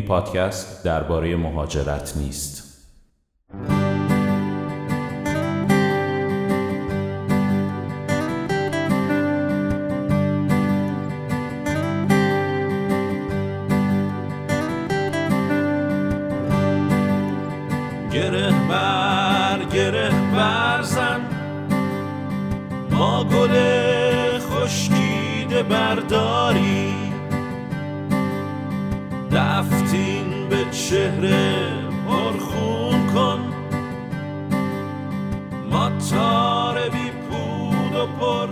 این پادکست درباره مهاجرت نیست. گره بر گره برزن ما گل خشکیده برداری دفتین به چهره پرخون کن. ما تار بی پود و پر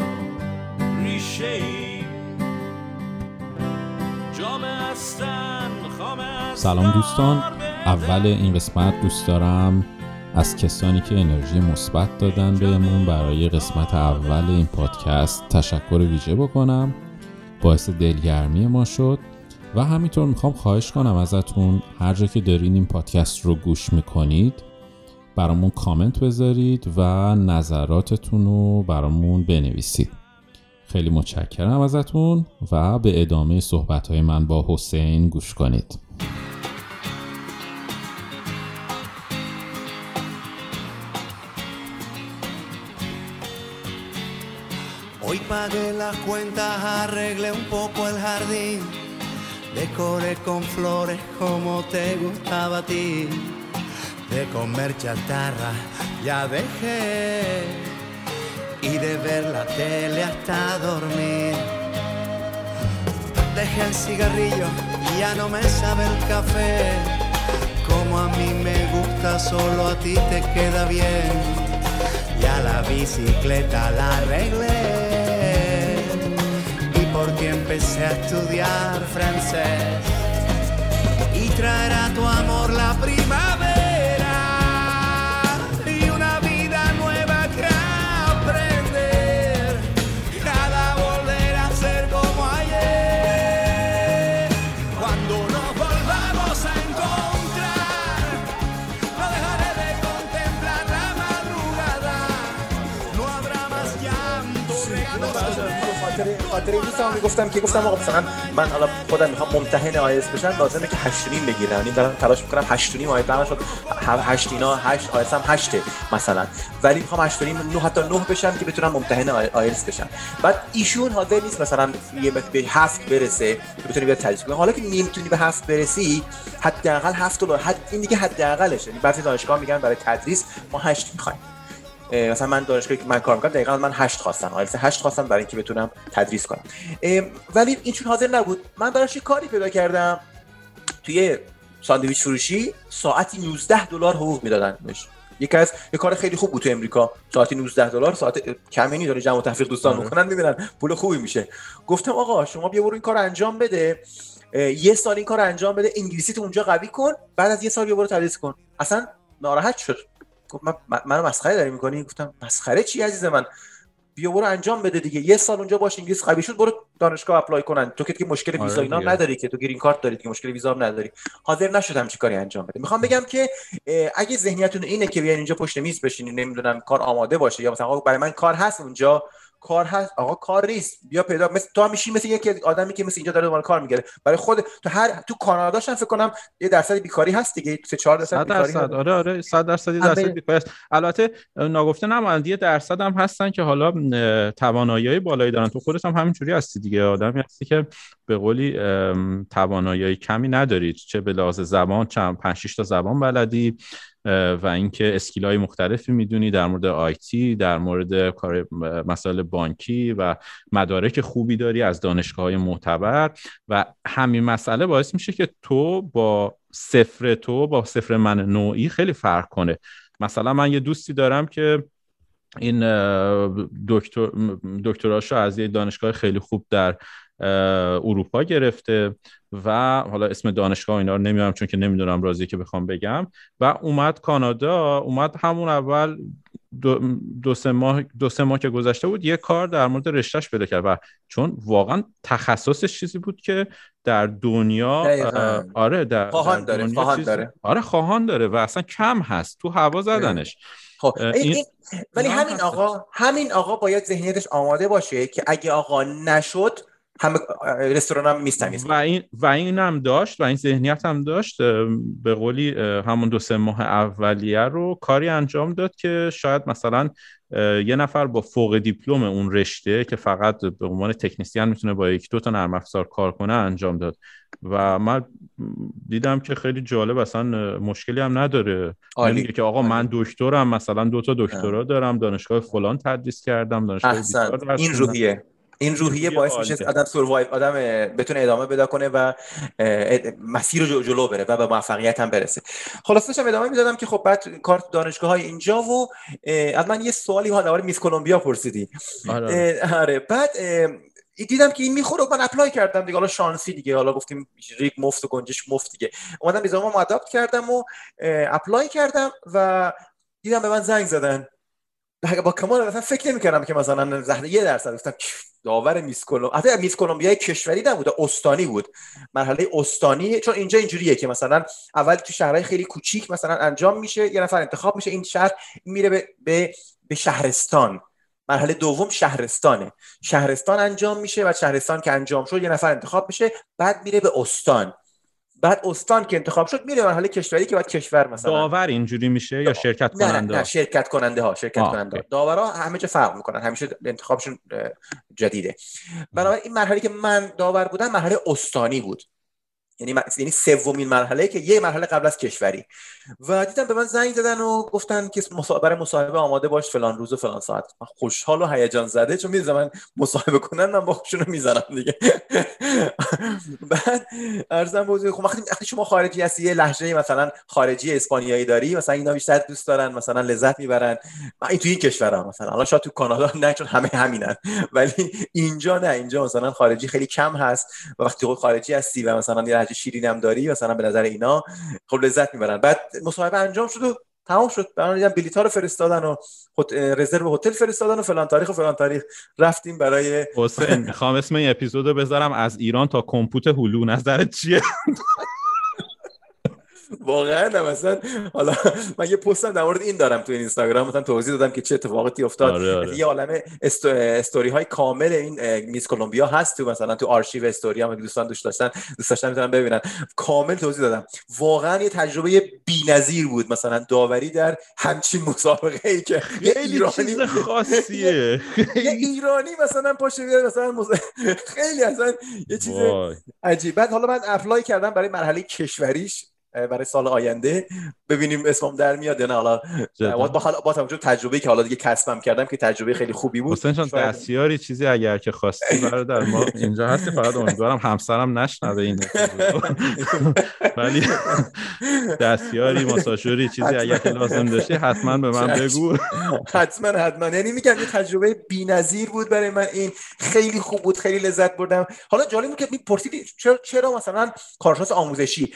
ریشه ای سلام دوستان. اول این قسمت دوست دارم از کسانی که انرژی مثبت دادن بهمون برای قسمت اول این پادکست تشکر ویژه بکنم. باعث دلگرمی ما شد. و همینطور می‌خوام خواهش کنم ازتون هر جا که دارین این پادکست رو گوش می‌کنید برامون کامنت بذارید و نظراتتون رو برامون بنویسید. خیلی متشکرم ازتون و به ادامه صحبت های من با حسین گوش کنید. Hoy decoré con flores como te gustaba a ti. De comer chatarra ya dejé y de ver la tele hasta dormir. Dejé el cigarrillo ya no me sabe el café. Como a mí me gusta, solo a ti te queda bien. Ya la bicicleta la arreglé por ti empecé a estudiar francés. Y traerá tu amor la primavera می‌گفتم که گفتم آقا مثلا من حالا خودم می‌خوام ممتحن آیلتس بشم لازمه که 8 نیم بگیرم. یعنی دارم تلاش می‌کنم 8 نیم آیلتس من شد. 8 اینا 8 آیلتس هم 8 مثلا. ولی می‌خوام 8 نیم 9 حتی 9 بشم که بتونم ممتحن آیلتس بشم. بعد ایشون حاضر نیست مثلا یه به 7 برسه که بتونی بیاد تدریس کنی. حالا که نمی‌تونی به 7 برسی حداقل 7 دلار حد این دیگه حداقلشه. یعنی بعضی دانشگاه میگن برای تدریس ما 8 می‌خوایم. مثلا من دانشگاهی که من کار می‌کنم دقیقا من 8 خواستم. آیلتس 8 خواستم برای اینکه بتونم تدریس کنم. ولی این چون حاضر نبود من براش یه کاری پیدا کردم. توی ساندویچ فروشی ساعتی 19 دلار حقوق می‌دادن بهش. یکی از یه کار خیلی خوب بود تو امریکا. ساعتی 19 دلار ساعت کمی داره جمع و تفریق دوستان می‌کنن می‌بینن پول خوبی میشه. گفتم آقا شما بیا برو این کار انجام بده. یه سال این کار انجام بده. انگلیسی تو اونجا قوی کن بعد از یه سال بیا برو تدریس کن. اصلا ناراحت شد. گفت من منو مسخره داری می‌کنی؟ گفتم مسخره چی عزیز من؟ بیا برو انجام بده دیگه. یه سال اونجا باش انگلیس قوی شد برو دانشگاه اپلای کنن تو که مشکل ویزا اینا نداری که. تو گرین کارت داری که مشکل ویزا نداری. حاضر نشدم چی کاری انجام بده. می‌خوام بگم که اگه ذهنیتتون اینه که بیاین اینجا پشت میز بشینین نمی‌دونم کار آماده باشه یا مثلا برای من کار هست اونجا کار هست؟ آقا کار نیست. بیا پیدا. مثل تو میشی مثل یکی آدمی که مثل اینجا داره دنبال کار می‌گیره برای خود تو هر تو کانادا فکر کنم یه درصد بیکاری هست دیگه. 3 4 درصد بیکاری درصد. آره آره. 100 درصد یه درصد بیکاری هست. البته ناگفته نماند یه درصد هم هستن که حالا توانایی بالایی دارن. تو خودت هم همینجوری هستی دیگه. آدمی هستی که به قولی توانایی کمی ندارید چه به لحاظ زبان چند 5 6 تا زبان بلدی. و اینکه اسکیل های مختلفی می‌دونی در مورد آیتی در مورد کار مسائل بانکی و مدارک خوبی داری از دانشگاه های معتبر. و همین مسئله باعث میشه که تو با صفر تو با صفر من نوعی خیلی فرق کنه. مثلا من یه دوستی دارم که این دکتر دکتراشو از یه دانشگاه خیلی خوب در اروپا گرفته و حالا اسم دانشگاه اینا رو نمیارم چون که نمی‌دونم راضی که بخوام بگم. و اومد کانادا اومد همون اول دو, دو سه ماه دو سه ماه که گذشته بود یه کار در مورد رشتهش پیدا کرد و چون واقعا تخصصش چیزی بود که در دنیا آره در, خواهان داره خواهان داره. آره خواهان داره و اصلا کم هست تو هوا زدنش. خب این... ولی همین آقا همین آقا باید ذهنیتش آماده باشه که اگه آقا نشد همه رستوران هم میستمیز و این و این هم داشت و این ذهنیت هم داشت به قولی همون دو سه ماه اولیه رو کاری انجام داد که شاید مثلا یه نفر با فوق دیپلم اون رشته که فقط به عنوان تکنیسیان می‌تونه با یک دو تا نرم افزار کار کنه انجام داد. و من دیدم که خیلی جالب اصلا مشکلی هم نداره. میگه که آقا من دکترم مثلا دو تا دکترا دارم دانشگاه فلان تدریس کردم دانشگاه این روحیه. این روحیه باعث میشه آدم سروایو آدم بتونه ادامه پیدا کنه و مسیر رو جلو بره و به موفقیت هم برسه. خلاصش هم ادامه می‌دادم که خب بعد کار دانشگاه های اینجا و از من یه سوالی ها درباره میس کلمبیا پرسیدی. آره, آره. بعد دیدم که این می‌خوره من apply کردم دیگه. حالا شانسی دیگه. حالا گفتیم ریگ مفت و گنجشک مفت دیگه. اومدم رزومه‌مو update کردم و apply کردم و دیدم به من زنگ زدن. با کمال مثلا فکر نمی‌کردم که مثلا ذره یه درصد گفتم داور Miss کلم حتی Miss کلمبیا کشوری نبود استانی بود. مرحله استانی چون اینجا اینجوریه که مثلا اول تو شهرهای خیلی کوچیک مثلا انجام میشه یه نفر انتخاب میشه این شهر میره به, به, به شهرستان. مرحله دوم شهرستانه. شهرستان انجام میشه و شهرستان که انجام شد یه نفر انتخاب میشه بعد میره به استان. بعد استان که انتخاب شد میره مرحله کشوری که بعد کشور مثلا. داور اینجوری میشه یا شرکت کننده نه, نه شرکت کننده ها شرکت کننده ها. داورا همه جا فرق می‌کنن همیشه انتخابشون جدیده. بنابراین این مرحله که من داور بودم مرحله استانی بود. یعنی یعنی سومین مرحله که یه مرحله قبل از کشوری. و دیدم به من زنگ زدن و گفتن که برای مصاحبه آماده باش فلان روز و فلان ساعت. من خوشحال و هیجان زده چون می‌دونم من مصاحبه کنن من با خودشون می‌زنم دیگه. بعد ارزم بود خب وقتی شما خارجی هستی یه لهجه مثلا خارجی اسپانیایی داری مثلا اینا بیشتر دوست دارن مثلا لذت می‌برن. من این تو این کشورم مثلا. حالا شاید تو کانادا نه چون همه همینن. ولی اینجا نه اینجا مثلا خارجی خیلی کم هست. و وقتی خارجی هستی و مثلا یه لهجه شیرین هم داری مثلا به نظر اینا خب لذت می‌برن. بعد مصاحبه انجام شد و تمام شد. برام دیدم بلیطا رو فرستادن و رزرو هتل فرستادن و فلان تاریخ و فلان تاریخ رفتیم برای حسین می‌خوام اسم این اپیزودو بذارم از ایران تا کمپوت هلو نظرت چیه؟ واقعا مثلا حالا من یه پستم در مورد این دارم تو اینستاگرام مثلا توضیح دادم که چه اتفاقاتی افتاد. آره آره. یه عالمه استوری های کامل این میس کلمبیا هست تو مثلا تو آرشیو استوری هم دوستان دوست داشتن دوست داشتن می‌تونن ببینن. کامل توضیح دادم. واقعا یه تجربه بی‌نظیر بود. مثلا داوری در همچین مسابقه ای که یه ایرانی خاصیه. یه ایرانی مثلا پاشه بیاد مثلا خیلی اصلا یه چیز عجیب. بعد حالا من اپلای کردم برای مرحله کشوریش. برای سال آینده. ببینیم اسمم در میاد یا نه. حالا با با توجه تجربه که حالا دیگه کسبم کردم که تجربه خیلی خوبی بود. حسین دستیاری چیزی اگر که خواستی برادر ما اینجا هستی فقط امیدوارم همسرم نشنوه این ولی دستیاری ماساژوری چیزی اگر که لازم داشتی حتما به من بگو. حتما حتما. یعنی میگم یه تجربه بی‌نظیر بود برای من. این خیلی خوب بود خیلی لذت بردم. حالا جالب بود که می‌پرسید چرا مثلا کارشناس آموزشی؟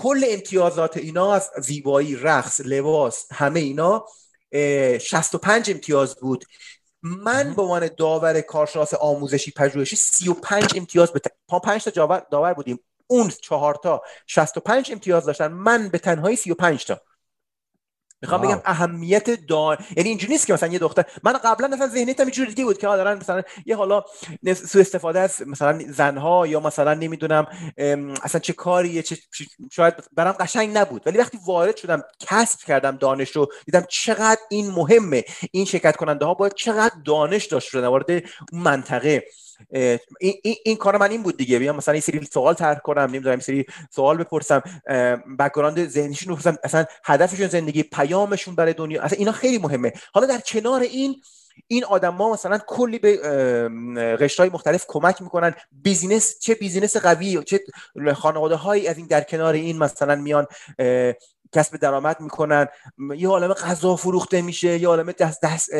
کل امتیازات اینا از زیبایی رقص لباس همه اینا 65 امتیاز بود. من به عنوان داور کارشناس آموزشی پژوهشی 35 امتیاز به 5 تا داور بودیم. اون چهار تا 65 امتیاز داشتن. من به تنهایی 35 تا. می‌خوام بگم اهمیت دان یعنی اینجوری نیست که مثلا یه دختر من قبلا مثلا ذهنیتم اینجوری دیگه بود که دارن مثلا یه حالا سو استفاده از مثلا زنها یا مثلا نمی‌دونم اصلا چه کاریه چه شاید برام قشنگ نبود. ولی وقتی وارد شدم کسب کردم دانش رو دیدم چقدر این مهمه. این شرکت کننده ها باید چقدر دانش داشت در مورد اون منطقه. این, این, این کار من این بود دیگه. بیام مثلا این سری سوال طرح کنم نمی‌دونم این سری سوال بپرسم background ذهنیشون بپرسم. اصلا هدفشون زندگی پیامشون برای دنیا. اصلا اینا خیلی مهمه. حالا در کنار این این آدما مثلا کلی به قشرهای مختلف کمک می‌کنن. business چه business قوی چه خانواده هایی از این در کنار این مثلا میان کسب درآمد می‌کنن. یه عالم غذا فروخته میشه یه عالم دست دست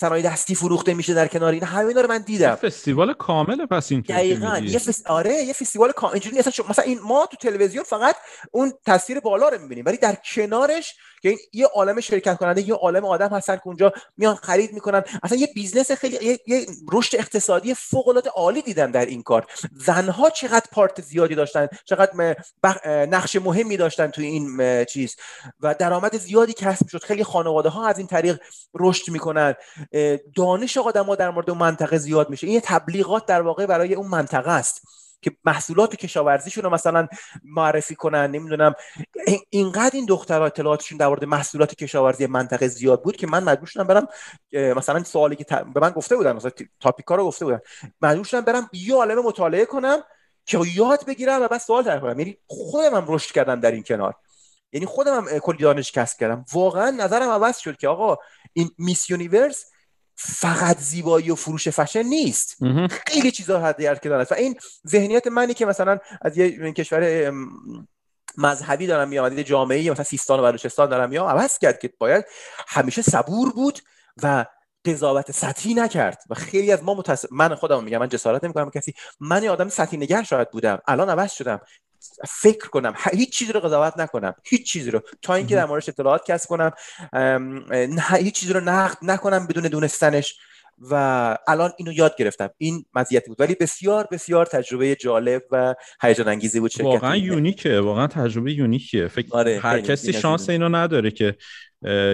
صنایع دستی فروخته میشه در کنار این همه رو من دیدم. فستیوال کامله پس این دقیقاً یه فست... آره یه فستیوال کامل. اینجوری مثلا مثلا این ما تو تلویزیون فقط اون تصویر بالا رو می‌بینیم ولی در کنارش که این یه عالم شرکت کننده یه عالم آدم هستن که اونجا میان خرید می‌کنن. اصلا یه business خیلی یه, یه رشد اقتصادی فوق العاده عالی دیدم در این کار. زنها چقدر part زیادی داشتن چقدر نقش مهمی داشتن توی این چیز. و درآمد زیادی کسب شد خیلی خانواده ها از این طریق رشد می‌کنن. دانش آدم در مورد اون منطقه زیاد میشه. این تبلیغات در واقع برای اون منطقه است. که محصولات کشاورزیشون رو مثلا معرفی کنن نمی‌دونم. اینقدر این دخترها اطلاعاتشون در مورد محصولات کشاورزی منطقه زیاد بود که من مجبور شدم برم مثلا سوالی که به من گفته بودن مثلا تاپیکا رو گفته بودن. مجبور شدم برم یه عالمه مطالعه کنم که یاد بگیرم و بعد سوال طرح کنم یعنی خودم هم رشد کردم در این کنار. یعنی خودم هم کلی دانش کسب کردم. واقعا نظرم عوض شد که آقا این Miss Universe فقط زیبایی و فروش فشن نیست. خیلی چیزا هست در کنار و این ذهنیت منی که مثلا از یه کشور مذهبی دارم میام یه جامعه مثلا سیستان و بلوچستان دارم میام عوض کرد که باید همیشه صبور بود و قضاوت سطحی نکرد. و خیلی از ما متص... من خودم میگم من جسارت نمی‌کنم کسی من یه آدم سطحی نگر شاید بودم. الان عوض شدم. فکر کنم. هیچ چیزی رو قضاوت نکنم. هیچ چیزی رو. تا اینکه در موردش اطلاعات کسب کنم هیچ چیزی رو نقد نکنم بدون دونستنش. و الان اینو یاد گرفتم. این مزیتی بود. ولی بسیار بسیار تجربه جالب و هیجان انگیزی بود واقعا یونیکه. واقعا تجربه یونیکه فکر آره هر کسی شانس اینو نداره که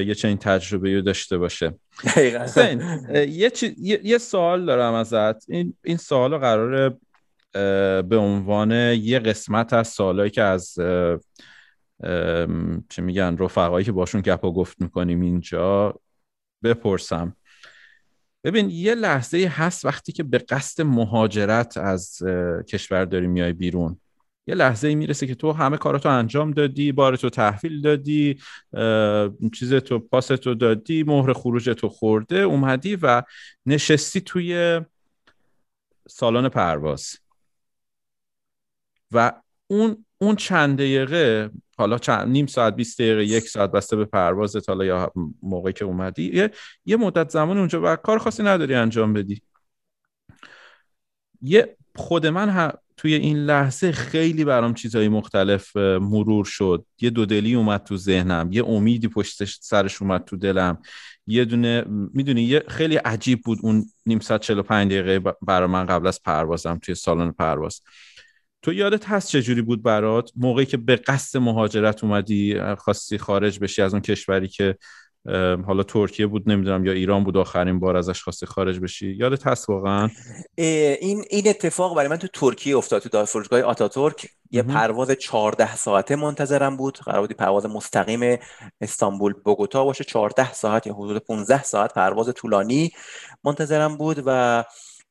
یه چنین تجربه رو داشته باشه. یه, یه،, یه سوال دارم ازت. این این سوال قراره به عنوان یه قسمت از سالهایی که از چه میگن رفقایی که باشون گپا گفت می‌کنیم اینجا بپرسم. ببین یه لحظه هست وقتی که به قصد مهاجرت از کشور داری میای بیرون. یه لحظه ای می‌رسه که تو همه کاراتو انجام دادی بارتو تحویل دادی چیز تو پاستو دادی مهر خروج تو خورده اومدی و نشستی توی سالن پرواز. و اون اون چند دقیقه حالا چند نیم ساعت 20 دقیقه یک ساعت بسته به پروازت حالا یا موقعی که اومدی یه, یه مدت زمان اونجا و کار خاصی نداری انجام بدی. یه خود من توی این لحظه خیلی برام چیزهای مختلف مرور شد. یه دودلی اومد تو ذهنم یه امیدی پشت سرش اومد تو دلم. یه دونه می‌دونی یه خیلی عجیب بود اون نیم ساعت 45 دقیقه برای من قبل از پروازم توی سالن پرواز. تو یادت هست چجوری بود برات؟ موقعی که به قصد مهاجرت اومدی خواستی خارج بشی از اون کشوری که حالا ترکیه بود نمی‌دونم یا ایران بود آخرین بار ازش خواستی خارج بشی. یادت هست واقعا؟ این این اتفاق برای من تو ترکیه افتاد تو فرودگاه آتاتورک. یه پرواز 14 ساعته منتظرم بود. قرار بود پرواز مستقیم استانبول بوگوتا باشه. 14 ساعت یا حدود 15 ساعت پرواز طولانی منتظرم بود و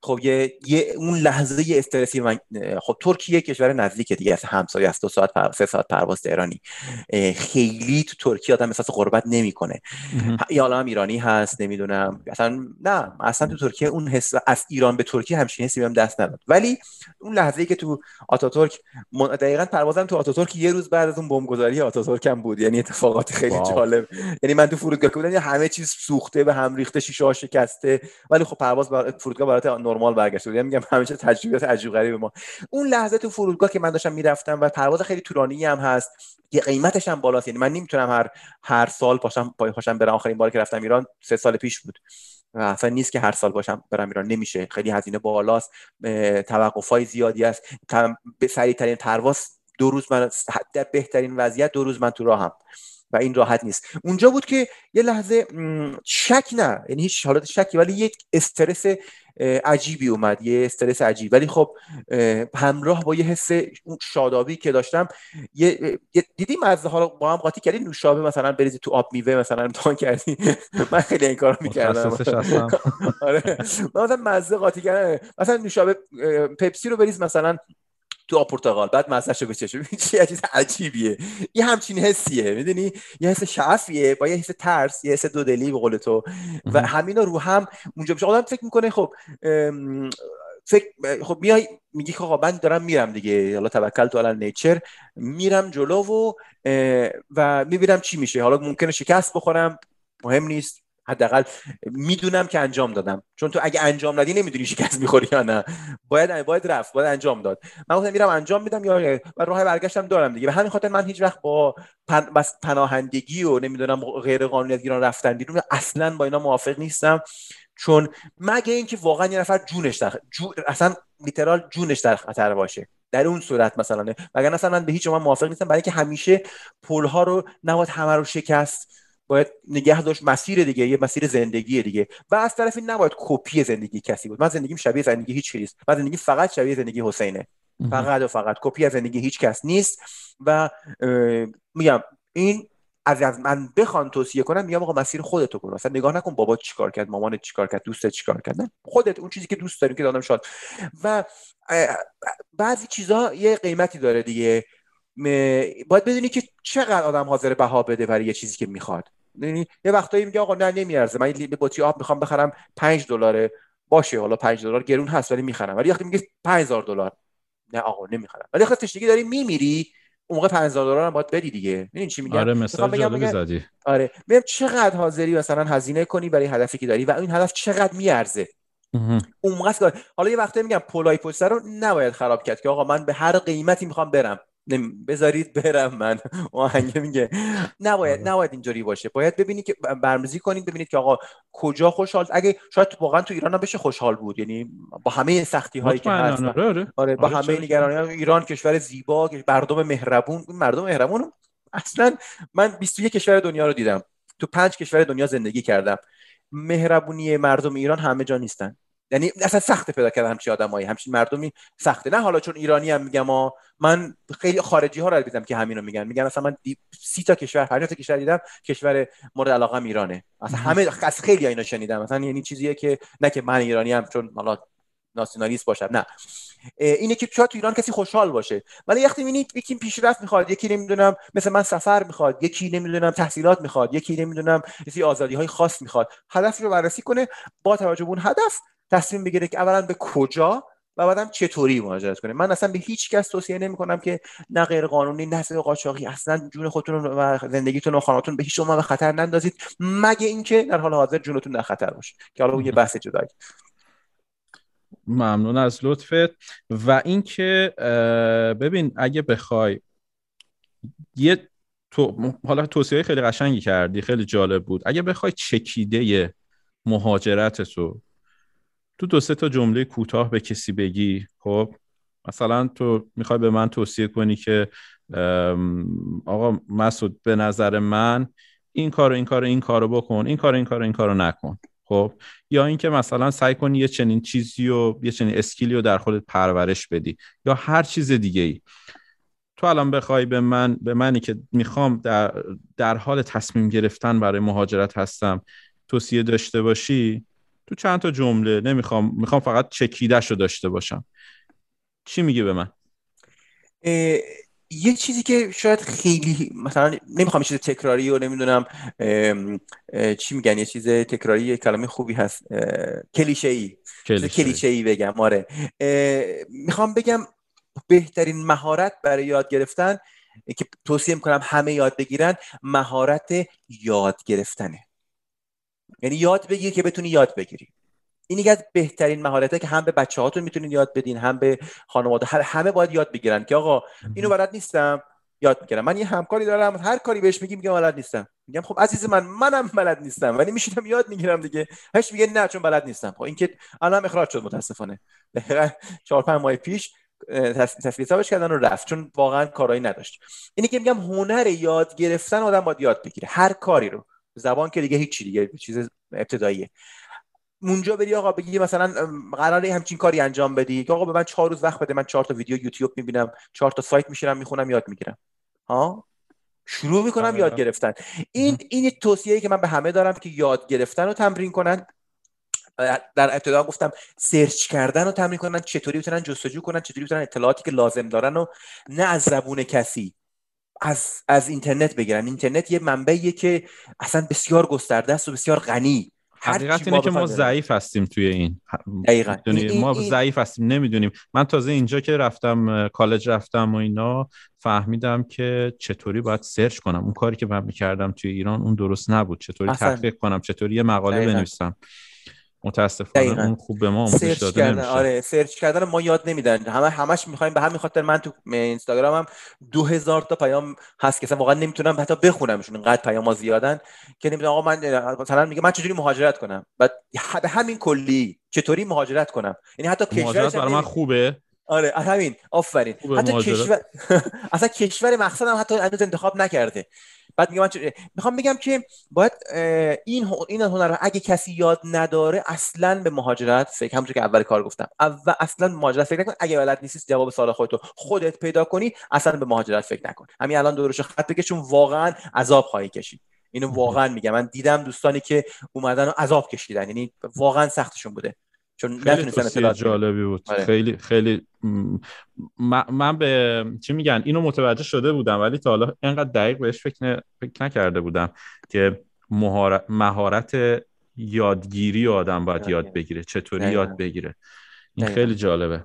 خب یه, یه اون لحظه یه استرسی من خب ترکیه کشور نزدیک دیگه از همسایه است دو ساعت پر... سه ساعت پرواز تهرانی. خیلی تو ترکیه آدم احساس غربت نمی‌کنه. یا هم ایرانی هست نمی‌دونم. اصلا نه اصلا تو ترکیه اون حس از ایران به ترکیه همچین حسی بهم دست نداد. ولی اون لحظه ای که تو آتاتورک من... دقیقاً پروازم تو آتاتورک یه روز بعد از اون بمبگذاری آتاتورک هم بود. یعنی اتفاقات خیلی واو. جالب. یعنی من تو فرودگاه بودم همه چیز سوخته به هم ریخته شیشه شکسته. ولی خب پرواز بر... فرودگاه برات نرمال برگشت بود. یعنی میگم همیشه تجربیات عجیب غریب ما. اون لحظه تو فرودگاه که من داشتم می‌رفتم و پرواز خیلی طولانی هم هست یه قیمتش هم بالاست. یعنی من نمی‌تونم هر هر سال پاشم پاشم برم. آخرین بار که رفتم ایران سه سال پیش بود. و اصلا نیست که هر سال باشم برم ایران. نمیشه. خیلی هزینه بالاست. توقف های زیادی است. به سریع ترین پرواز دو روز من در بهترین وضعیت دو روز من تو راهم و این راحت نیست. اونجا بود که یه لحظه شک نه. یعنی هیچ حالت شکی ولی یک استرس عجیبی اومد. یه استرس عجیب. ولی خب همراه با یه حس شادابی که داشتم یه, دیدی مزه ها رو با هم قاطی کردی نوشابه مثلا بریزی تو آب میوه مثلا امتحان کردی. من خیلی این کارو می‌کردم. آره. مثلا مزه قاطی کردن مثلا نوشابه پپسی رو بریز مثلا تو پرتغال بعد مزهشو بچشه ببین چه چیز عجیبیه. یه همچین حسیه. می‌دونی؟ یه حس شعفیه با یه حس ترس یه حس دودلی به قول تو. و همینا رو هم اونجا بشه. آدم فکر می‌کنه خب فکر خب میای میگی که آقا من دارم میرم دیگه. حالا توکل تو الان نیچر. میرم جلو و و می‌بینم چی میشه. حالا ممکنه شکست بخورم. مهم نیست. حداقل می‌دونم که انجام دادم. چون تو اگه انجام ندی نمی‌دونی شکست می‌خوری یا نه. باید باید رفت باید انجام داد. من گفتم میرم انجام میدم یا و راه برگشتم دارم دیگه. به همین خاطر من هیچ وقت با بس پناهندگی و نمی‌دونم غیر قانونی ایران رفتن بیرون اصلا با اینا موافق نیستم. چون مگه اینکه واقعا یه نفر جونش در جو... اصلا لیترال جونش در خطر باشه. در اون صورت مثلا. مگر اصلا من به هیچ من موافق نیستم. برای اینکه همیشه پل ها رو نباید همه رو شکست باید نگه داشت مسیر دیگه یه مسیر زندگی دیگه. و از طرفی نباید کپی زندگی کسی بود. من زندگیم شبیه زندگی هیچ نیست. من زندگی فقط شبیه زندگی حسینه. فقط و فقط. کپی از زندگی هیچ کس نیست. و میگم این از از من بخوان توصیه کنم میگم آقا مسیر خودتو برو اصلا نگاه نکن بابا چیکار کرد مامان چیکار کرد دوستت چیکار کرد. نه خودت اون چیزی که دوست داری که دادم شاد. و بعضی چیزها یه قیمتی داره دیگه. باید بدونی که چقدر آدم حاضر بها بده برای یه چیزی که می‌خواد. یعنی یه وقتایی میگه آقا نه نمیارزه. من یه بطری آب می‌خوام بخرم 5 دلاره. باشه حالا 5 دلار گرون هست ولی می‌خرم. ولی وقتی میگه 5000 دلار. نه آقا نمی‌خرم. ولی وقتی تشنگی داری میمیری. اون موقع 5000 دلار هم باید بدی دیگه. ببین چی میگم؟ آره مثلا جالب زدی. آره. ببین چقدر حاضری مثلا هزینه کنی برای هدفی که داری و این هدف چقدر میارزه. اون موقع حالا یه وقتی میگم پولای پشت رو نباید خراب کرد که آقا من به هر قیمتی می‌خوام برم. بذارید برم من. آهنگ میگه. نباید آره. نباید اینجوری باشه. باید ببینید که برمزی کنید ببینید که آقا کجا خوشحال اگه شاید واقعا تو ایران هم بشه خوشحال بود. یعنی با همه سختی هایی که هست آره, آره. آره با همه نگرانی. ایران کشور زیبا مردم مهربون. مردم مهربون اصلا من 21 کشور دنیا رو دیدم. تو پنج کشور دنیا زندگی کردم. مهربونی مردم ایران همه جا نیستن. یعنی اصلا سخته پیدا کردن همچین آدمایی همچین مردمی سخته. نه حالا چون ایرانی هم میگم ما من خیلی خارجی ها رو دیدم که همینو میگن. میگن اصلا من سی تا کشور پنج تا کشور دیدم کشور مورد علاقه هم ایرانه. اصلا همه از خیلی اینا شنیدم. مثلا یعنی چیزیه که نه که من ایرانی هم چون حالا ناسیونالیست باشم نه. اینه که شاید تو ایران کسی خوشحال باشه. ولی وقتی می‌بینید یکی پیشرفت می‌خواد یکی نمی‌دونم مثل من سفر می‌خواد یکی نمی‌دونم تحصیلات می‌خواد یکی نمی‌دونم یه آزادی های خاص می‌خواد هدف رو بررسی کنه با توجه به اون هدف تصمیم بگیره که اولا به کجا و بعدم چطوری مهاجرت کنه. من اصلا به هیچ کس توصیه نمی کنم که نه غیر قانونی نه قاچاقی. اصلا جون خودتون و زندگیتون و خانهاتون به هیچ شما به خطر نندازید مگه اینکه در حال حاضر جونتون در خطر باشه. که حالا اون یه بحث جدایی. ممنون از لطفت. و اینکه ببین اگه بخوای یه تو حالا توصیه خیلی قشنگی کردی خیلی جالب بود. اگه بخوای چکیده مهاجرت تو تو دو سه تا جمله کوتاه به کسی بگی خب؟ مثلا تو می‌خوای به من توصیه کنی که آقا مسعود به نظر من این کار این کار این کارو بکن این کار این کار این کارو نکن خب؟ یا اینکه مثلا سعی کنی یه چنین چیزی و یه چنین اسکیلی رو در خودت پرورش بدی یا هر چیز دیگه ای تو الان بخوای به من به منی که می‌خوام در, در حال تصمیم گرفتن برای مهاجرت هستم توصیه داشته باشی؟ تو چند تا جمله نمی‌خوام می‌خوام فقط چکیدش رو داشته باشم. چی میگه به من؟ یه چیزی که شاید خیلی مثلا نمی‌خوام چیز تکراری و نمی‌دونم چی میگن؟ یه چیز تکراری یه کلمه خوبی هست کلیشه ای کلیشه ای بگم آره. می‌خوام بگم بهترین مهارت برای یاد گرفتن که توصیه می‌کنم همه یاد بگیرن مهارت یاد گرفتنه. یعنی یاد بگیر که بتونی یاد بگیری. این یکی از بهترین مهارته که هم به بچه هاتون می‌تونید یاد بدین هم به خانواده همه باید یاد بگیرن که آقا اینو بلد نیستم یاد می‌گیرم. من یه همکاری دارم هر کاری بهش میگیم میگم بلد نیستم. میگم خب عزیز من منم بلد نیستم ولی میشینم یاد می‌گیرم دیگه. هش میگه نه چون بلد نیستم. خب این که الان اخراج شد متاسفانه. چهار پنج ماه پیش تفلیت کردن و رفت چون واقعا کارایی نداشت. اینی که میگم هنر یاد گرفتن آدم باید یاد بگیره. هر کاری رو. زبان که دیگه هیچی دیگه چیز ابتداییه. اونجا بری آقا بگی مثلا قراره همچین کاری انجام بدی که آقا به من چهار روز وقت بده من چهار تا ویدیو یوتیوب می‌بینم چهار تا سایت میشینم می‌خونم یاد می‌گیرم. ها؟ شروع می‌کنم آره. یاد گرفتن. این این توصیه‌ای که من به همه دارم که یاد گرفتن رو تمرین کنن. در ابتدا گفتم سرچ کردن رو تمرین کنن چطوری بتونن جستجو کنن چطوری بتونن اطلاعاتی که لازم دارن و نه از زبون کسی. از, از اینترنت بگیرن اینترنت یه منبعیه که اصلا بسیار گسترده است و بسیار غنی. حقیقت اینه که ما ضعیف هستیم توی این. دقیقا. ما ضعیف هستیم نمی‌دونیم. من تازه اینجا که رفتم کالج رفتم و اینا فهمیدم که چطوری باید search کنم. اون کاری که من می‌کردم توی ایران اون درست نبود. چطوری تحقیق کنم؟ چطوری یه مقاله بنویسم؟ متاسفانه دقیقاً. اون خوب به ما search داده کردن. نمیشه. آره search کردن ما یاد نمیدن. همه همش می‌خوایم به همین خاطر من تو اینستاگرامم دو هزار تا پیام هست که اصلا واقعا نمی‌تونم حتی بخونمشون. انقدر پیام ها زیادن که نمی‌دونم آقا من مثلا میگه من چجوری مهاجرت کنم؟ بعد به همین کلی چطوری مهاجرت کنم؟ یعنی حتی کشورش هم برای من خوبه؟ آره همین آفرین. حتی. کشور اصلا کشور مقصدم حتی هنوز انتخاب نکرده. بعد میگم می‌خوام بگم که باید این این هنر رو اگه کسی یاد نداره اصلا به مهاجرت فکر همونطور که اول کار گفتم اول اصلا مهاجرت فکر نکن. اگه بلد نیستی جواب سوال خودتو خودت پیدا کنی اصلا به مهاجرت فکر نکن. همین الان دورش خط بکش چون واقعا عذاب خواهی کشید. اینو واقعا میگم. من دیدم دوستانی که اومدن و عذاب کشیدن. یعنی واقعا سختشون بوده. چون خیلی بگیرن. جالبی بود آره. خیلی خیلی م- من به چی میگن اینو متوجه شده بودم ولی تا حالا اینقدر دقیق بهش فکر, ن- فکر نکرده بودم که مهارت مهارت یادگیری آدم باید. یاد بگیره چطوری. یاد بگیره این. خیلی جالبه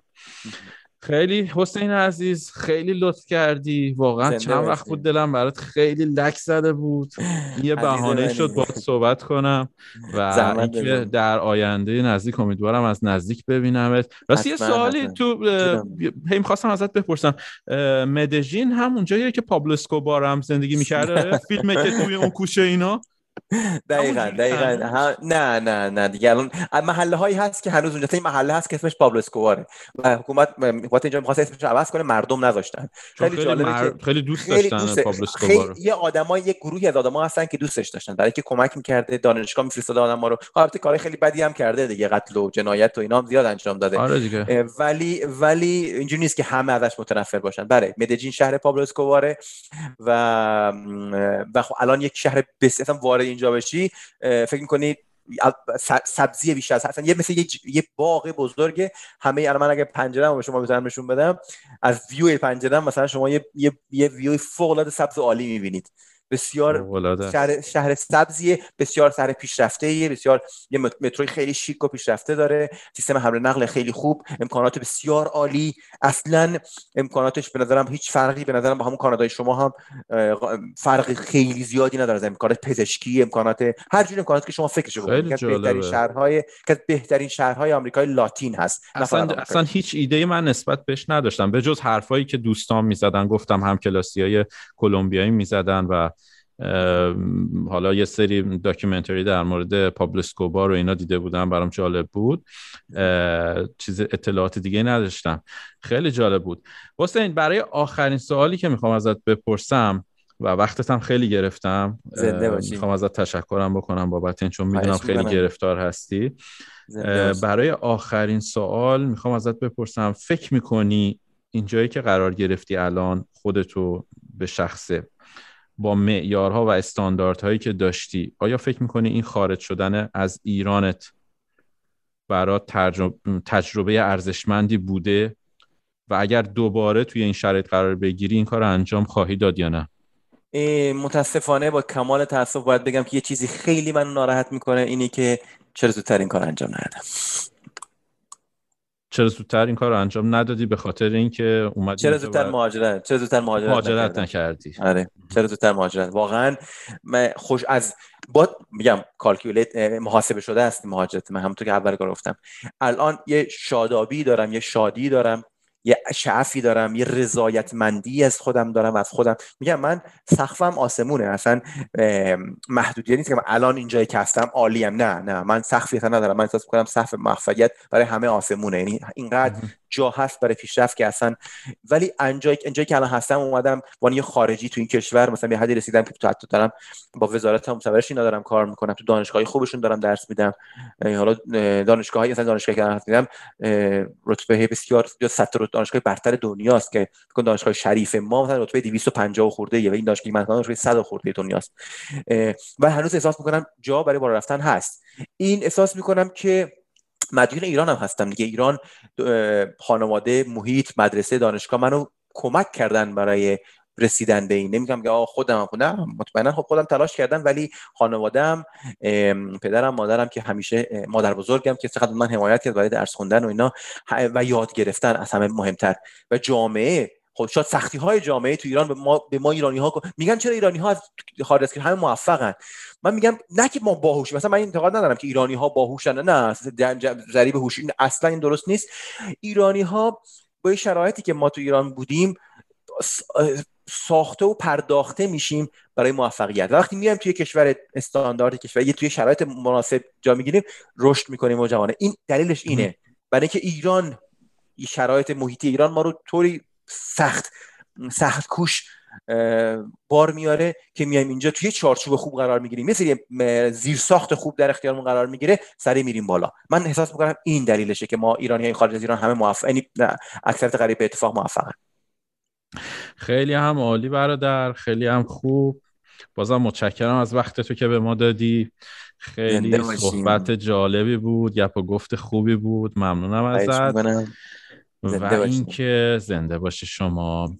خیلی حسین عزیز خیلی لطف کردی واقعا چند وقت. بود دلم برات خیلی لک زده بود یه بهانه. شد باید صحبت کنم و اینکه. در آینده نزدیک امیدوارم از نزدیک ببینمت راستی یه سوالی. تو هی می‌خواستم ازت بپرسم مدژین هم اونجاییه که پابلو اسکوبار هم زندگی می‌کرده فیلمه که توی اون کوچه اینا دقیقا دقیقا؟ ها- نه نه نه دیگه. الان محله هایی هست که هنوز اونجا این محله هست که اسمش پابلو اسکوباره و حکومت حکومت اینجا می‌خواست اسمش رو عوض کنه مردم نذاشتن. خیلی خیلی, جالبه مر- که خیلی دوست خیلی داشتن دوست پابلو اسکوبار رو. خیلی یه آدمای یک گروهی از آدما هستن که دوستش داشتن. برای که کمک می‌کرده دانشگاه میفرستاده آدما رو. خب البته کارهای خیلی بدی هم کرده دیگه. قتل و جنایت و اینا هم زیاد انجام داده. آره دیگه. ولی ولی اینجوری نیست که همه ازش متنفر باشن. بله مدجین شهر پابلو اسکوباره و و خب الان یک شهر بس اصلا وارد اینجا بشی فکر می‌کنی سبزی بیشتر اصلا یه مثل یه, ج- یه باغ بزرگه همه الان من اگه پنجره به شما بتونم نشون بدم از ویو پنجره مثلا شما یه یه, یه ویو فوق العاده سبز عالی می‌بینید. بسیار. شهر شهر سبزیه بسیار شهر پیشرفته بسیار یه مت- متروی خیلی شیک و پیشرفته داره سیستم حمل نقل خیلی خوب امکانات بسیار عالی اصلا امکاناتش به نظرم هیچ فرقی به نظرم با همون کانادای شما هم فرق خیلی زیادی نداره از امکانات پزشکی امکانات هر جور امکاناتی که شما که از بهترین. شهرهای که بهترین شهرهای آمریکای لاتین هست اصلا اصلا هیچ ایده من نسبت بهش نداشتم به جز حرفایی که دوستان می‌زدن گفتم هم کلاسی های کلمبیایی می‌زدن و حالا یه سری داکیومنتری در مورد پابلو اسکوبار و اینا دیده بودم برام جالب بود چیز اطلاعات دیگه نداشتم خیلی جالب بود حسین برای آخرین سوالی که می‌خوام ازت بپرسم و وقتت هم خیلی گرفتم. می‌خوام ازت تشکرم بکنم بابت این چون می‌دونم خیلی می‌کنم. گرفتار هستی. برای آخرین سوال می‌خوام ازت بپرسم فکر می‌کنی اینجایی که قرار گرفتی الان خودتو به شخصه با معیارها و استانداردهایی که داشتی آیا فکر می‌کنی این خارج شدن از ایرانت برای تجربه ارزشمندی بوده؟ و اگر دوباره توی این شرایط قرار بگیری این کار انجام خواهی داد یا نه؟ متاسفانه با کمال تاسف باید بگم که یه چیزی خیلی من ناراحت می‌کنه اینی که چرا زودتر این کار انجام ندادم چرا زودتر این کار رو انجام ندادی به خاطر اینکه اومدی چرا زودتر مهاجرت؟ چرا زودتر مهاجرت, مهاجرت؟ نکردی؟ آره. چرا زودتر مهاجرت؟ واقعا من خوش از با میگم کالکولیت محاسبه شده است مهاجرت. من همونطور که اول گفتم. الان یه شادابی دارم یه شادی دارم. یه شعفی دارم یه رضایتمندی از خودم دارم از خودم. میگم من سقفم آسمونه اصلا محدودیت نیست که من الان اینجایی که هستم عالیم. نه نه من سقفی اصلا ندارم. من احساس می‌کنم سقف موفقیت برای همه آسمونه. یعنی اینقدر جا هست برای پیشرفت که اصلا ولی انجایی اینجایی که الان هستم اومدم وانی یه خارجی تو این کشور مثلا به حدی رسیدم که تو حتی دارم با وزارت مصورش اینا دارم کار می‌کنم. تو دانشگاهی خوبشون دارم درس میدم. حالا اه، دانشگاهی مثلا دانشگاهی که دارم میدم رتبه بسیار یا دانشگاه برتر دنیاست که کنم دانشگاه شریف ما مثلا رتبه 250 خورده ایه و این دانشگاه من دانشگاه 100 خورده دنیاست. و هنوز احساس می‌کنم جا برای بالا رفتن هست. این احساس می‌کنم که مدیون ایران هم هستم دیگه. ایران خانواده محیط مدرسه دانشگاه منو کمک کردن برای رسیدن به این نمیگم که خودم نه مطمئنا خب خودم تلاش کردم ولی خانوادم پدرم مادرم که همیشه مادر بزرگم که چقدر من حمایت کرد برای درس خوندن و اینا و یاد گرفتن از همه مهمتر. و جامعه خب شاید سختی های جامعه تو ایران به ما به ما ایرانی ها میگن چرا ایرانی ها از خارج از همه موفقن. من میگم نه که ما باهوشیم مثلا من انتقاد ندارم که ایرانی ها باهوشن نه ضریب هوش این اصلا این درست نیست. ایرانی ها با شرایطی که ما تو ایران بودیم ساخته و پرداخته میشیم برای موفقیت. وقتی میایم توی کشور استاندارد کشور یه توی شرایط مناسب جا می‌گیریم رشد می‌کنیم و جوانه. این دلیلش اینه. برای اینکه ایران شرایط محیطی ایران ما رو طوری سخت سخت کوش بار میاره که میایم اینجا توی چارچوب خوب قرار می‌گیریم. مثل زیر ساخت خوب در اختیارمون قرار می‌گیره سری میریم بالا. من احساس می‌کنم این دلیلشه که ما ایرانی های خارج از ایران همه موفق یعنی اکثریت قریب به اتفاق موفقن. خیلی هم عالی برادر خیلی هم خوب. بازم متشکرم از وقت تو که به ما دادی. خیلی صحبت جالبی بود گپ و گفت خوبی بود. ممنونم ازت. و اینکه زنده باشه شما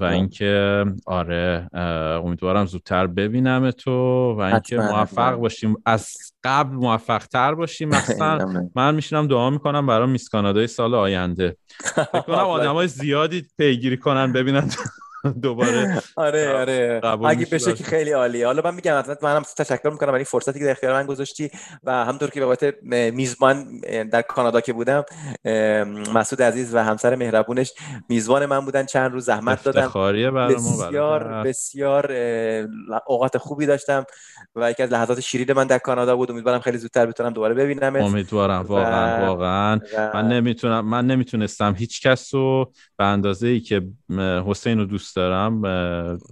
و اینکه آره امیدوارم زودتر ببینم تو و اینکه موفق باشیم. از قبل موفق تر باشیم مثلا من میشینم دعا می‌کنم برای میس کانادای سال آینده. فکر کنم آدم های زیادی پیگیری کنن ببینن دوباره آره آره. اگه بشه که خیلی عالیه حالا من میگم حتما منم تشکر می‌کنم. برای فرصتی که در اختیار من گذاشتی و همطور که بابت میزبان در کانادا که بودم مسعود عزیز و همسر مهربونش میزبان من بودن. چند روز زحمت دادم. بسیار بسیار اوقات خوبی داشتم و یکی از لحظات شیرین من در کانادا بود. امیدوارم خیلی زودتر بتونم دوباره ببینم امیدوارم. واقعا واقعا. من نمی‌تونم من نمی‌تونستم هیچ کس رو به اندازه ای که حسین رو دوست دارم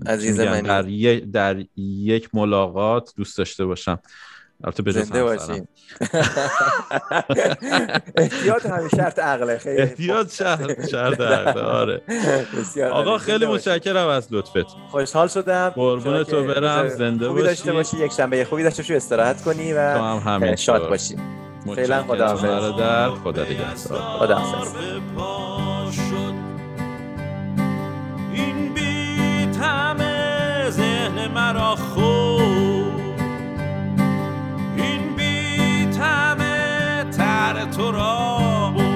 عزیز من در, یک در یک ملاقات دوست داشته باشم. البته به زنده باشیم احتیاط همیشه شرط عقله. خیلی احتیاط شرط شرط عقله آره. آقا خیلی متشکرم از لطفت. خوشحال شدم. قربون تو برم. زنده باشی داشته باشی. یک شنبه خوبی داشته باشی استراحت کنی و هم شاد باشی. فعلا خدا در خدا نگهدار. خدا حافظ ذهن مرا خوب. این بیتم تر تو را بود.